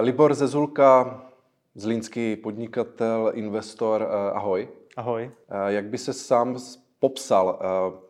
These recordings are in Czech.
Libor Zezulka, zlínský podnikatel, investor, ahoj. Ahoj. Jak by se sám popsal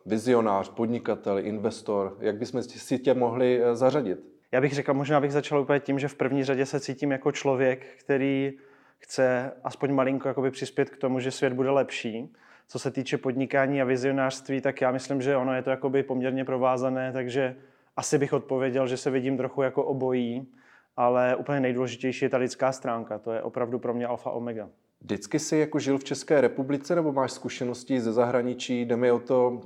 vizionář, podnikatel, investor, jak bychom si tě mohli zařadit? Já bych řekl, možná bych začal úplně tím, že v první řadě se cítím jako člověk, který chce aspoň malinko jakoby přispět k tomu, že svět bude lepší. Co se týče podnikání a vizionářství, tak já myslím, že ono je to jakoby poměrně provázané, takže asi bych odpověděl, že se vidím trochu jako obojí, ale úplně nejdůležitější je ta lidská stránka. To je opravdu pro mě alfa omega. Vždycky jsi jako žil v České republice nebo máš zkušenosti ze zahraničí? Jde mi o to,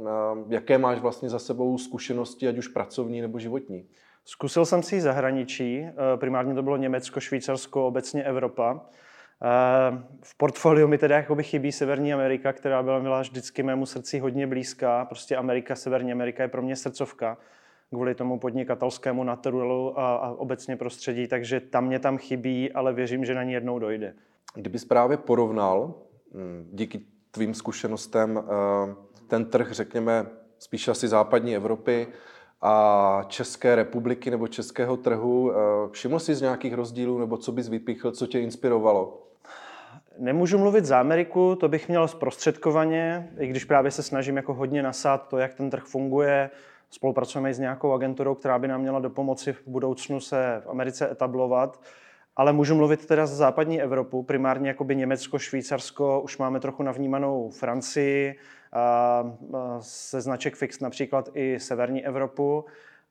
jaké máš vlastně za sebou zkušenosti, ať už pracovní nebo životní. Zkusil jsem si zahraničí, eh, primárně to bylo Německo, Švýcarsko, obecně Evropa. Eh, v portfoliu mi teda jakoby chybí Severní Amerika, která byla, byla vždycky mému srdci hodně blízká. Prostě Amerika, Severní Amerika je pro mě srdcovka kvůli tomu podnikatelskému naturelu a, a obecně prostředí, takže tam mě tam chybí, ale věřím, že na ní jednou dojde. Kdybys právě porovnal hm, díky tvým zkušenostem eh, ten trh, řekněme, spíš asi západní Evropy a České republiky nebo českého trhu, eh, všiml jsi z nějakých rozdílů nebo co bys vypíchl, co tě inspirovalo? Nemůžu mluvit za Ameriku, to bych měl zprostředkovaně, i když právě se snažím jako hodně nasát to, jak ten trh funguje. Spolupracujeme i s nějakou agenturou, která by nám měla do pomoci v budoucnu se v Americe etablovat. Ale můžu mluvit teda za západní Evropu, primárně jakoby Německo, Švýcarsko, už máme trochu navnímanou Francii, se značek Fix například i severní Evropu.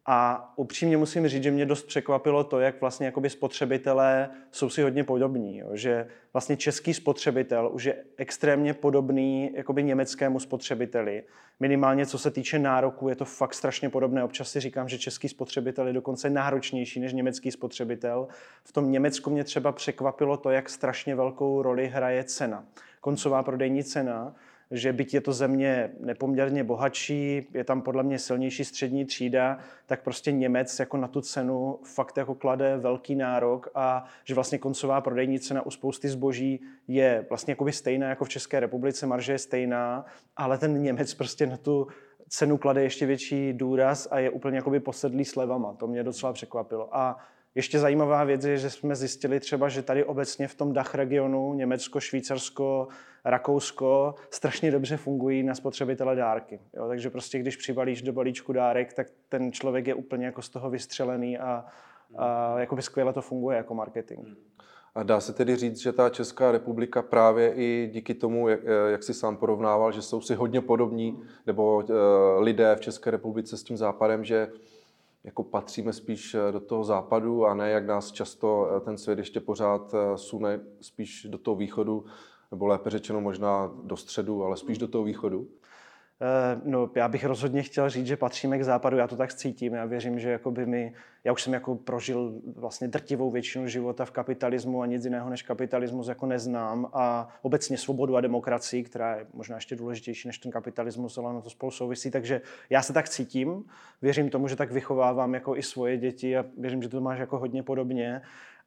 A upřímně musím říct, že mě dost překvapilo to, jak vlastně jakoby spotřebitelé jsou si hodně podobní. Jo? Že vlastně český spotřebitel už je extrémně podobný jakoby německému spotřebiteli. Minimálně co se týče nároku, je to fakt strašně podobné. Občas si říkám, že český spotřebitel je dokonce náročnější než německý spotřebitel. V tom Německu mě třeba překvapilo to, jak strašně velkou roli hraje cena. Koncová prodejní cena, že byť je to země nepoměrně bohatší, je tam podle mě silnější střední třída, tak prostě Němec jako na tu cenu fakt jako klade velký nárok a že vlastně koncová prodejní cena u spousty zboží je vlastně jakoby stejná jako v České republice, marže je stejná, ale ten Němec prostě na tu cenu klade ještě větší důraz a je úplně jakoby posedlý slevama. To mě docela překvapilo. A ještě zajímavá věc je, že jsme zjistili třeba, že tady obecně v tom Dach regionu, Německo, Švýcarsko, Rakousko, strašně dobře fungují na spotřebitele dárky. Jo, takže prostě když přibalíš do balíčku dárek, tak ten člověk je úplně jako z toho vystřelený a, a by skvěle to funguje jako marketing. A dá se tedy říct, že ta Česká republika právě i díky tomu, jak, jak si sám porovnával, že jsou si hodně podobní, nebo uh, lidé v České republice s tím západem, že jako patříme spíš eh, do toho západu a ne jak nás často eh, ten svět ještě pořád eh, sune spíš do toho východu, nebo lépe řečeno možná do středu, ale spíš do toho východu. Eh, no, já bych rozhodně chtěl říct, že patříme k západu, já to tak cítím. Já věřím, že jakoby my, já už jsem jako prožil vlastně drtivou většinu života v kapitalismu a nic jiného než kapitalismus jako neznám a obecně svobodu a demokracii, která je možná ještě důležitější než ten kapitalismus, ale na to spolu souvisí. Takže já se tak cítím, věřím tomu, že tak vychovávám jako i svoje děti a věřím, že to máš jako hodně podobně.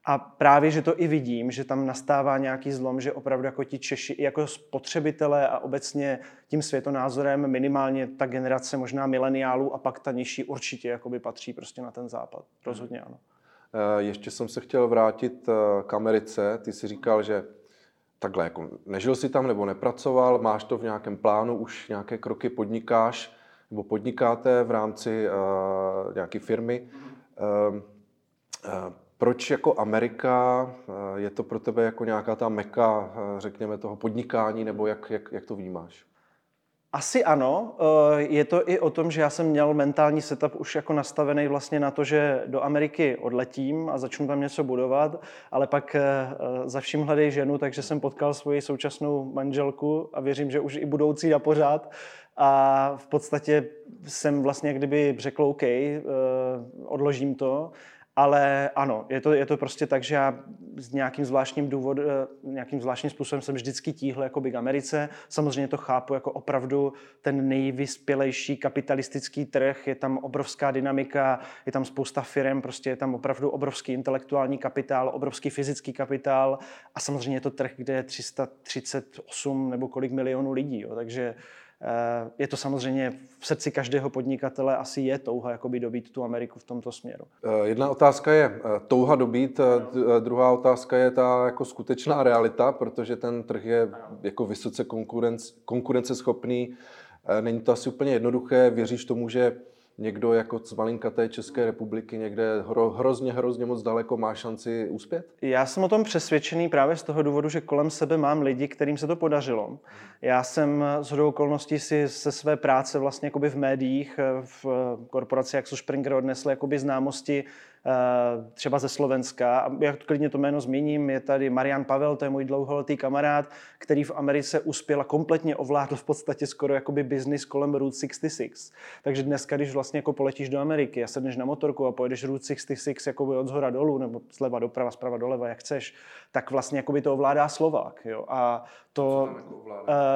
A právě, že to i vidím, že tam nastává nějaký zlom, že opravdu jako ti Češi, i jako spotřebitelé a obecně tím světonázorem minimálně ta generace možná mileniálů a pak ta nižší určitě jakoby patří prostě na ten západ. Rozhodně ano. Eh, ještě jsem se chtěl vrátit eh, k Americe. Ty si říkal, že takhle, jako nežil si tam nebo nepracoval, máš to v nějakém plánu, už nějaké kroky podnikáš nebo podnikáte v rámci uh, nějaké firmy. Uh, uh, proč jako Amerika eh, je to pro tebe jako nějaká ta meka, eh, řekněme, toho podnikání, nebo jak, jak, jak to vnímáš? Asi ano. Eh, je to i o tom, že já jsem měl mentální setup už jako nastavený vlastně na to, že do Ameriky odletím a začnu tam něco budovat, ale pak za vším hledej ženu, takže jsem potkal svoji současnou manželku a věřím, že už i budoucí na pořád. A v podstatě jsem vlastně kdyby řekl OK, odložím to ale ano, je to, je to prostě tak, že já s nějakým zvláštním důvodem, eh, nějakým zvláštním způsobem jsem vždycky tíhl jako k Americe. Samozřejmě to chápu jako opravdu ten nejvyspělejší kapitalistický trh, je tam obrovská dynamika, je tam spousta firm, prostě je tam opravdu obrovský intelektuální kapitál, obrovský fyzický kapitál a samozřejmě je to trh, kde je 338 nebo kolik milionů lidí. Jo. Takže je to samozřejmě v srdci každého podnikatele asi je touha jakoby dobít tu Ameriku v tomto směru. Jedna otázka je touha dobít, druhá otázka je ta jako skutečná realita, protože ten trh je jako vysoce konkurenc, konkurenceschopný. Není to asi úplně jednoduché. Věříš tomu, že někdo jako z malinkaté České republiky někde hro, hrozně, hrozně moc daleko má šanci uspět? Já jsem o tom přesvědčený právě z toho důvodu, že kolem sebe mám lidi, kterým se to podařilo. Já jsem z hodou okolností si se své práce vlastně jakoby v médiích, v korporaci Axel Springer odnesl jakoby známosti třeba ze Slovenska. A já klidně to jméno zmíním, je tady Marian Pavel, to je můj dlouholetý kamarád, který v Americe uspěl a kompletně ovládl v podstatě skoro jakoby business kolem Route 66. Takže dneska, když vlastně jako poletíš do Ameriky a sedneš na motorku a pojedeš Route 66 jakoby od zhora dolů, nebo zleva doprava, zprava doleva, jak chceš, tak vlastně jakoby to ovládá Slovák. Jo? A to,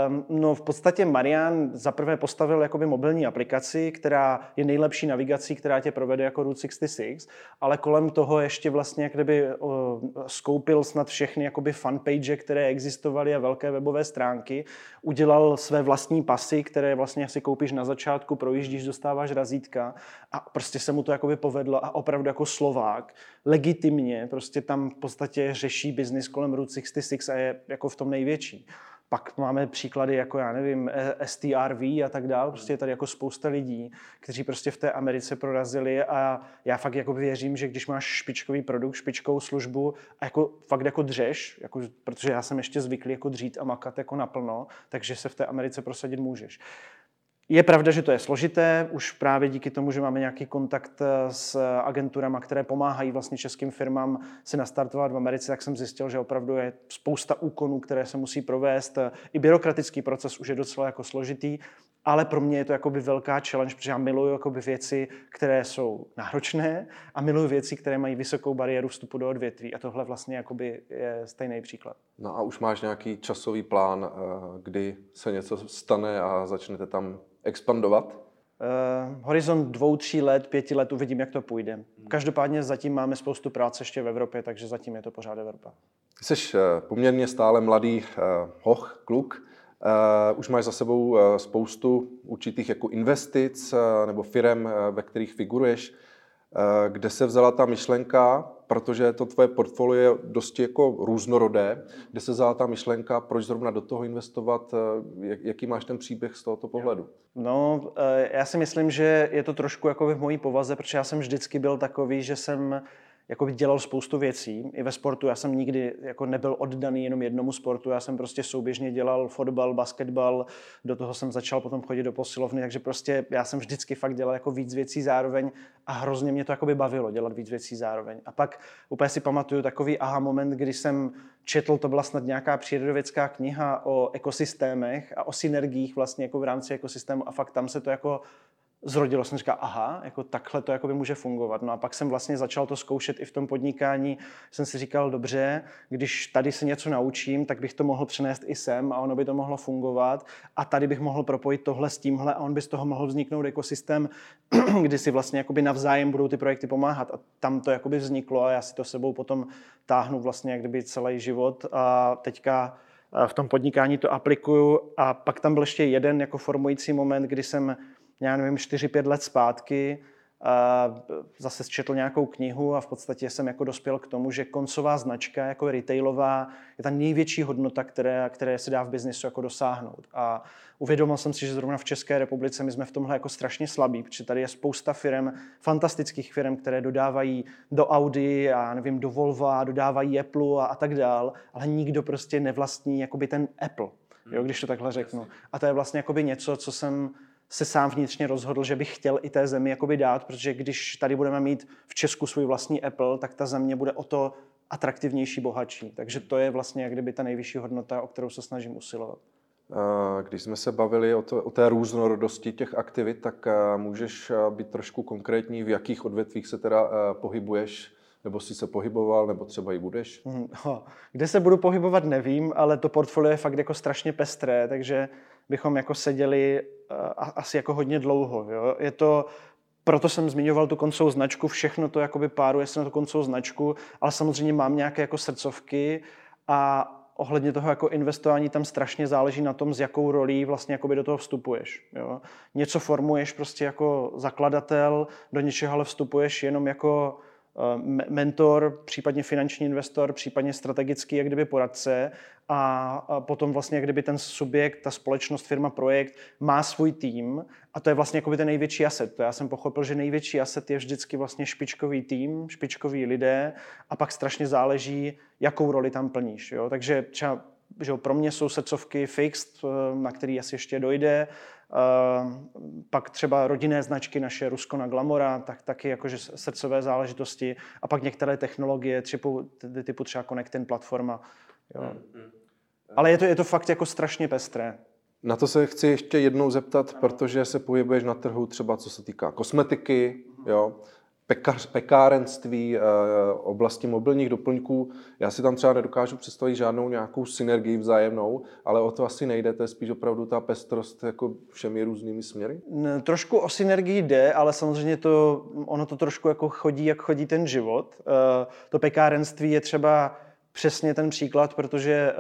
um, no v podstatě Marian zaprvé postavil jakoby mobilní aplikaci, která je nejlepší navigací, která tě provede jako Route 66 ale kolem toho ještě vlastně jak kdyby skoupil snad všechny jakoby fanpage, které existovaly a velké webové stránky, udělal své vlastní pasy, které vlastně si koupíš na začátku, projíždíš, dostáváš razítka a prostě se mu to jakoby povedlo a opravdu jako Slovák legitimně prostě tam v podstatě řeší biznis kolem Route 66 a je jako v tom největší. Pak máme příklady jako, já nevím, e, STRV a tak dále. Prostě je tady jako spousta lidí, kteří prostě v té Americe prorazili a já fakt jako věřím, že když máš špičkový produkt, špičkovou službu a jako fakt jako dřeš, jako, protože já jsem ještě zvyklý jako dřít a makat jako naplno, takže se v té Americe prosadit můžeš. Je pravda, že to je složité, už právě díky tomu, že máme nějaký kontakt eh, s agenturama, které pomáhají vlastně českým firmám si nastartovat v Americe, tak jsem zjistil, že opravdu je spousta úkonů, které se musí provést. I byrokratický proces už je docela jako složitý, ale pro mě je to jakoby velká challenge, protože já miluji jakoby věci, které jsou náročné a miluji věci, které mají vysokou bariéru vstupu do odvětví a tohle vlastně jakoby je stejný příklad. No a už máš nějaký časový plán, eh, kdy se něco stane a začnete tam expandovat? Uh, horizont dvou, tří let, pěti let, uvidím, jak to půjde. Hmm. Každopádně zatím máme spoustu práce ještě v Evropě, takže zatím je to pořád Evropa. Jsi uh, poměrně stále mladý uh, hoch, kluk. Uh, už máš za sebou uh, spoustu určitých jako investic uh, nebo firm, ve kterých figuruješ. Kde se vzala ta myšlenka protože to tvoje portfolio je dosti jako různorodé, kde se vzala ta myšlenka, proč zrovna do toho investovat, jaký máš ten příběh z tohoto pohledu? No, já si myslím, že je to trošku jako v mojí povaze, protože já jsem vždycky byl takový, že jsem jako dělal spoustu věcí. I ve sportu já jsem nikdy jako nebyl oddaný jenom jednomu sportu. Já jsem prostě souběžně dělal fotbal, basketbal, do toho jsem začal potom chodit do posilovny, takže prostě já jsem vždycky fakt dělal jako víc věcí zároveň a hrozně mě to jako by bavilo dělat víc věcí zároveň. A pak úplně si pamatuju takový aha moment, kdy jsem četl, to byla snad nějaká přírodovědecká kniha o ekosystémech a o synergiích vlastně jako v rámci ekosystému a fakt tam se to jako zrodilo jsem říkal, aha, jako takhle to jako by může fungovat. No a pak jsem vlastně začal to zkoušet i v tom podnikání. Jsem si říkal, dobře, když tady se něco naučím, tak bych to mohl přenést i sem a ono by to mohlo fungovat. A tady bych mohl propojit tohle s tímhle a on by z toho mohl vzniknout ekosystém, kdy si vlastně jakoby navzájem budou ty projekty pomáhat. A tam to jakoby vzniklo a já si to sebou potom táhnu vlastně jak kdyby celý život. A teďka v tom podnikání to aplikuju a pak tam byl ještě jeden jako formující moment, kdy jsem já nevím, 4-5 let zpátky zase četl nějakou knihu a v podstatě jsem jako dospěl k tomu, že koncová značka jako retailová je ta největší hodnota, které, které se dá v biznisu jako dosáhnout. A uvědomil jsem si, že zrovna v České republice my jsme v tomhle jako strašně slabí, protože tady je spousta firm, fantastických firm, které dodávají do Audi a nevím, do Volvo a dodávají Apple a, a tak dál, ale nikdo prostě nevlastní jakoby ten Apple, jo, když to takhle řeknu. A to je vlastně jakoby něco, co jsem se sám vnitřně rozhodl, že bych chtěl i té zemi jakoby dát, protože když tady budeme mít v Česku svůj vlastní Apple, tak ta země bude o to atraktivnější, bohatší. Takže to je vlastně jak kdyby ta nejvyšší hodnota, o kterou se snažím usilovat. Když jsme se bavili o, to, o té různorodosti těch aktivit, tak můžeš být trošku konkrétní, v jakých odvětvích se teda pohybuješ, nebo si se pohyboval, nebo třeba i budeš? Hmm, kde se budu pohybovat, nevím, ale to portfolio je fakt jako strašně pestré, takže bychom jako seděli asi jako hodně dlouho. Jo? Je to, proto jsem zmiňoval tu koncovou značku, všechno to jakoby páruje se na tu koncovou značku, ale samozřejmě mám nějaké jako srdcovky a ohledně toho jako investování tam strašně záleží na tom, s jakou rolí vlastně do toho vstupuješ. Jo. Něco formuješ prostě jako zakladatel, do něčeho ale vstupuješ jenom jako mentor, případně finanční investor, případně strategický jak kdyby poradce a potom vlastně jak kdyby ten subjekt, ta společnost, firma, projekt má svůj tým a to je vlastně jako by ten největší asset. To já jsem pochopil, že největší asset je vždycky vlastně špičkový tým, špičkoví lidé a pak strašně záleží, jakou roli tam plníš. Jo? Takže třeba že pro mě jsou srdcovky fixed, eh, na který asi ještě dojde. Uh, pak třeba rodinné značky naše Rusko na Glamora, tak taky jakože srdcové záležitosti a pak některé technologie typu, typu třeba Connectin platforma. Jo. Hmm, hmm. Ale je to, je to fakt jako strašně pestré. Na to se chci ještě jednou zeptat, protože se pohybuješ na trhu třeba co se týká kosmetiky, jo, pekař, pekárenství, eh, oblasti mobilních doplňků. Já si tam třeba nedokážu představit žádnou nějakou synergii vzájemnou, ale o to asi nejde, to je spíš opravdu ta pestrost jako všemi různými směry? Trošku o synergii jde, ale samozřejmě to, ono to trošku jako chodí, jak chodí ten život. Eh, to pekárenství je třeba přesně ten příklad, protože eh,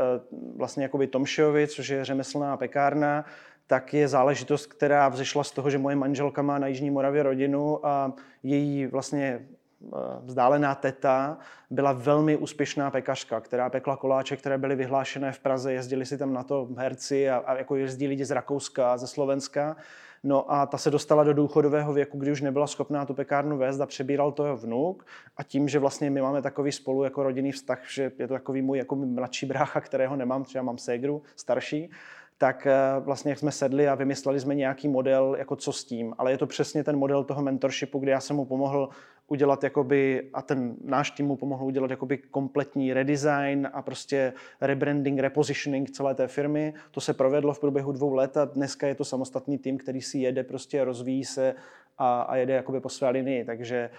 vlastně jakoby Tomšovi, což je řemeslná pekárna, tak je záležitost, která vzešla z toho, že moje manželka má na Jižní Moravě rodinu a její vlastně eh, vzdálená teta byla velmi úspěšná pekařka, která pekla koláče, které byly vyhlášené v Praze, jezdili si tam na to herci a, a jako jezdí lidi z Rakouska a ze Slovenska. No a ta se dostala do důchodového věku, kdy už nebyla schopná tu pekárnu vést a přebíral to jeho vnuk. A tím, že vlastně my máme takový spolu jako rodinný vztah, že je to takový můj jako mladší brácha, kterého nemám, třeba mám ségru starší, tak eh, vlastně jak jsme sedli a vymysleli jsme nějaký model, jako co s tím. Ale je to přesně ten model toho mentorshipu, kdy já jsem mu pomohl udělat jakoby, a ten náš tým mu pomohl udělat jakoby kompletní redesign a prostě rebranding, repositioning celé té firmy. To se provedlo v průběhu dvou let a dneska je to samostatný tým, který si jede, prostě rozvíjí se a, a jede jakoby po své linii. Takže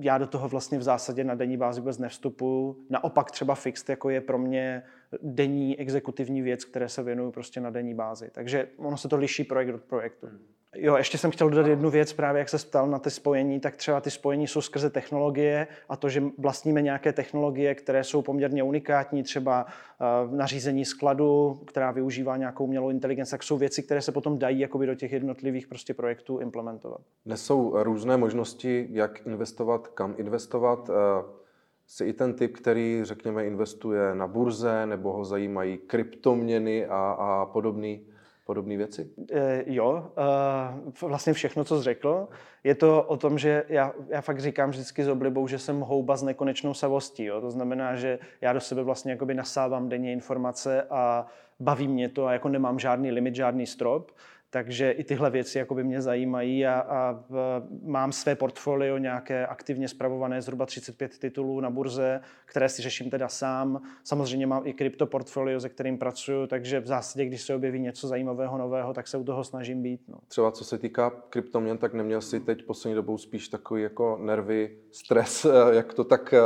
já do toho vlastně v zásadě na denní bázi vůbec nevstupuju. Naopak třeba fixed jako je pro mě denní exekutivní věc, které se věnuju prostě na denní bázi. Takže ono se to liší projekt od projektu. Hmm. Jo, ještě jsem chtěl dodat jednu věc, právě jak se ptal na ty spojení, tak třeba ty spojení jsou skrze technologie a to, že vlastníme nějaké technologie, které jsou poměrně unikátní, třeba uh, nařízení skladu, která využívá nějakou umělou inteligenci, tak jsou věci, které se potom dají jakoby do těch jednotlivých prostě projektů implementovat. Dnes jsou různé možnosti, jak investovat, kam investovat. Jsi i ten typ, který, řekněme, investuje na burze, nebo ho zajímají kryptoměny a, a podobné podobné věci? E, jo, e, vlastně všechno, co jsi řekl. Je to o tom, že já, já fakt říkám vždycky s oblibou, že jsem houba s nekonečnou savostí. Jo? To znamená, že já do sebe vlastně jakoby nasávám denně informace a baví mě to a jako nemám žádný limit, žádný strop. Takže i tyhle věci jakoby mě zajímají a, a mám své portfolio nějaké aktivně zpravované, zhruba 35 titulů na burze, které si řeším teda sám. Samozřejmě mám i kryptoportfolio, se kterým pracuju, takže v zásadě, když se objeví něco zajímavého, nového, tak se u toho snažím být. No. Třeba co se týká kryptoměn, tak neměl si teď poslední dobou spíš takový jako nervy, stres, eh, jak to tak eh,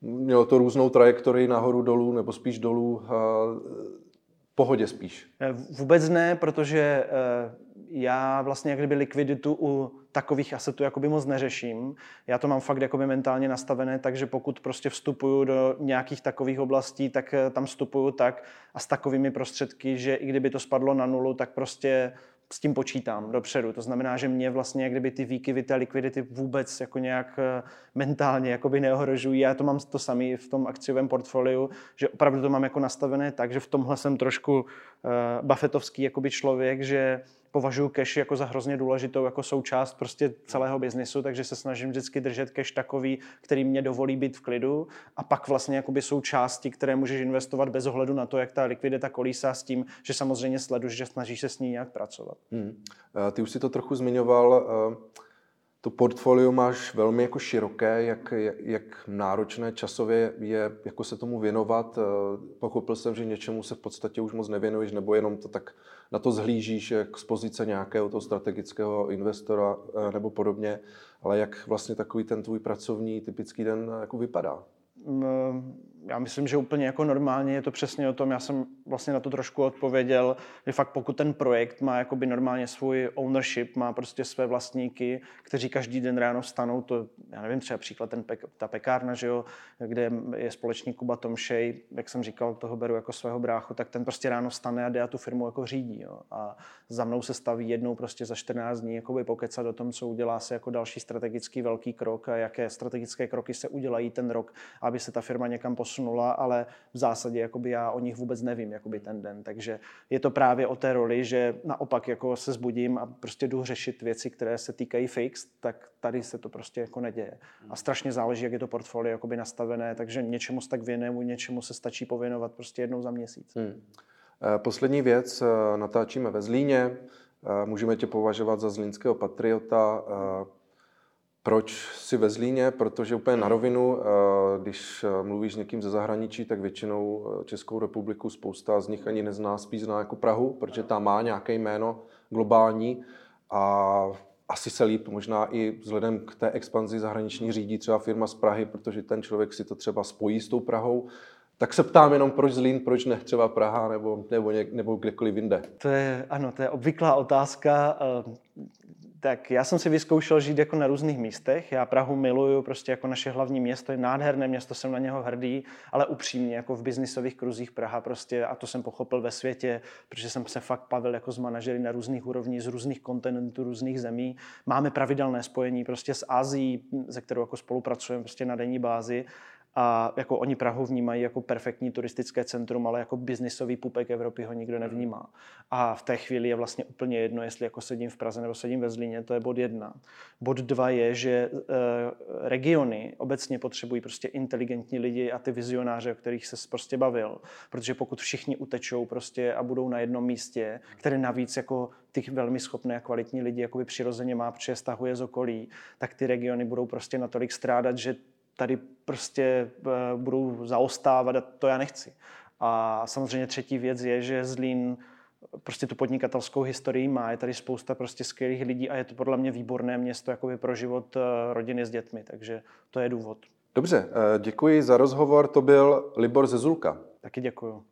mělo to různou trajektorii nahoru, dolů, nebo spíš dolů eh, pohodě spíš? Eh, vůbec ne, protože eh, já vlastně jak kdyby likviditu u takových asetů jakoby moc neřeším. Já to mám fakt jakoby mentálně nastavené, takže pokud prostě vstupuju do nějakých takových oblastí, tak eh, tam vstupuju tak a s takovými prostředky, že i kdyby to spadlo na nulu, tak prostě s tím počítám dopředu. To znamená, že mě vlastně jak kdyby ty výkyvy té likvidity vůbec jako nějak eh, mentálně jakoby neohrožují. Já to mám to samý v tom akciovém portfoliu, že opravdu to mám jako nastavené tak, že v tomhle jsem trošku uh, buffetovský jakoby člověk, že považuji cash jako za hrozně důležitou jako součást prostě celého biznisu, takže se snažím vždycky držet cash takový, který mě dovolí být v klidu a pak vlastně jakoby jsou části, které můžeš investovat bez ohledu na to, jak ta likvidita kolísá s tím, že samozřejmě sleduješ, že snažíš se s ní nějak pracovat. Hmm. Ty už si to trochu zmiňoval, to portfolio máš velmi jako široké, jak, jak náročné časově je jako se tomu věnovat. Pochopil jsem, že něčemu se v podstatě už moc nevěnuješ, nebo jenom to tak na to zhlížíš jak z pozice nějakého toho strategického investora nebo podobně, ale jak vlastně takový ten tvůj pracovní typický den jako vypadá? Já myslím, že úplně jako normálně je to přesně o tom, já jsem vlastně na to trošku odpověděl, že fakt pokud ten projekt má jakoby normálně svůj ownership, má prostě své vlastníky, kteří každý den ráno stanou, to já nevím, třeba příklad ten ta pekárna, že jo, kde je společník Kuba Tomšej, jak jsem říkal, toho beru jako svého bráchu, tak ten prostě ráno stane a jde a tu firmu jako řídí. Jo. A za mnou se staví jednou prostě za 14 dní jakoby pokecat o tom, co udělá se jako další strategický velký krok a jaké strategické kroky se udělají ten rok, aby se ta firma někam posunula, ale v zásadě jakoby já o nich vůbec nevím jakoby ten den. Takže je to právě o té roli, že naopak jako se zbudím a prostě jdu řešit věci, které se týkají fixed, tak tady se to prostě jako neděje. A strašně záleží, jak je to portfolio jakoby nastavené, takže něčemu se tak věnuju, něčemu se stačí pověnovat prostě jednou za měsíc. Hmm. Eh, poslední věc, eh, natáčíme ve Zlíně, eh, můžeme tě považovat za zlínského patriota. Proč si ve Zlíně? Protože úplně na rovinu, když mluvíš s někým ze zahraničí, tak většinou Českou republiku spousta z nich ani nezná, spíš zná jako Prahu, protože tam má nějaké jméno globální a asi se líp možná i vzhledem k té expanzi zahraniční řídí třeba firma z Prahy, protože ten člověk si to třeba spojí s tou Prahou. Tak se ptám jenom, proč Zlín, proč ne třeba Praha nebo, nebo, něk, nebo kdekoliv jinde. To je, ano, to je obvyklá otázka. Tak já jsem si vyzkoušel žít jako na různých místech. Já Prahu miluju prostě jako naše hlavní město, je nádherné město, jsem na něho hrdý, ale upřímně jako v biznisových kruzích Praha prostě, a to jsem pochopil ve světě, protože jsem se fakt bavil jako s manažery na různých úrovních, z různých kontinentů, různých zemí. Máme pravidelné spojení prostě s Azií, ze kterou jako spolupracujeme prostě na denní bázi a jako oni Prahu vnímají jako perfektní turistické centrum, ale jako biznisový pupek Evropy ho nikdo nevnímá. A v té chvíli je vlastně úplně jedno, jestli jako sedím v Praze nebo sedím ve Zlíně, to je bod jedna. Bod dva je, že e, regiony obecně potřebují prostě inteligentní lidi a ty vizionáře, o kterých se prostě bavil. Protože pokud všichni utečou prostě a budou na jednom místě, které navíc jako ty velmi schopné a kvalitní lidi jakoby přirozeně má, protože stahuje z okolí, tak ty regiony budou prostě natolik strádat, že tady prostě eh, budou zaostávat a to já nechci. A samozřejmě třetí věc je, že Zlín prostě tu podnikatelskou historii má, je tady spousta prostě skvělých lidí a je to podle mě výborné město jakoby pro život eh, rodiny s dětmi, takže to je důvod. Dobře, eh, děkuji za rozhovor, to byl Libor Zezulka. Taky děkuji.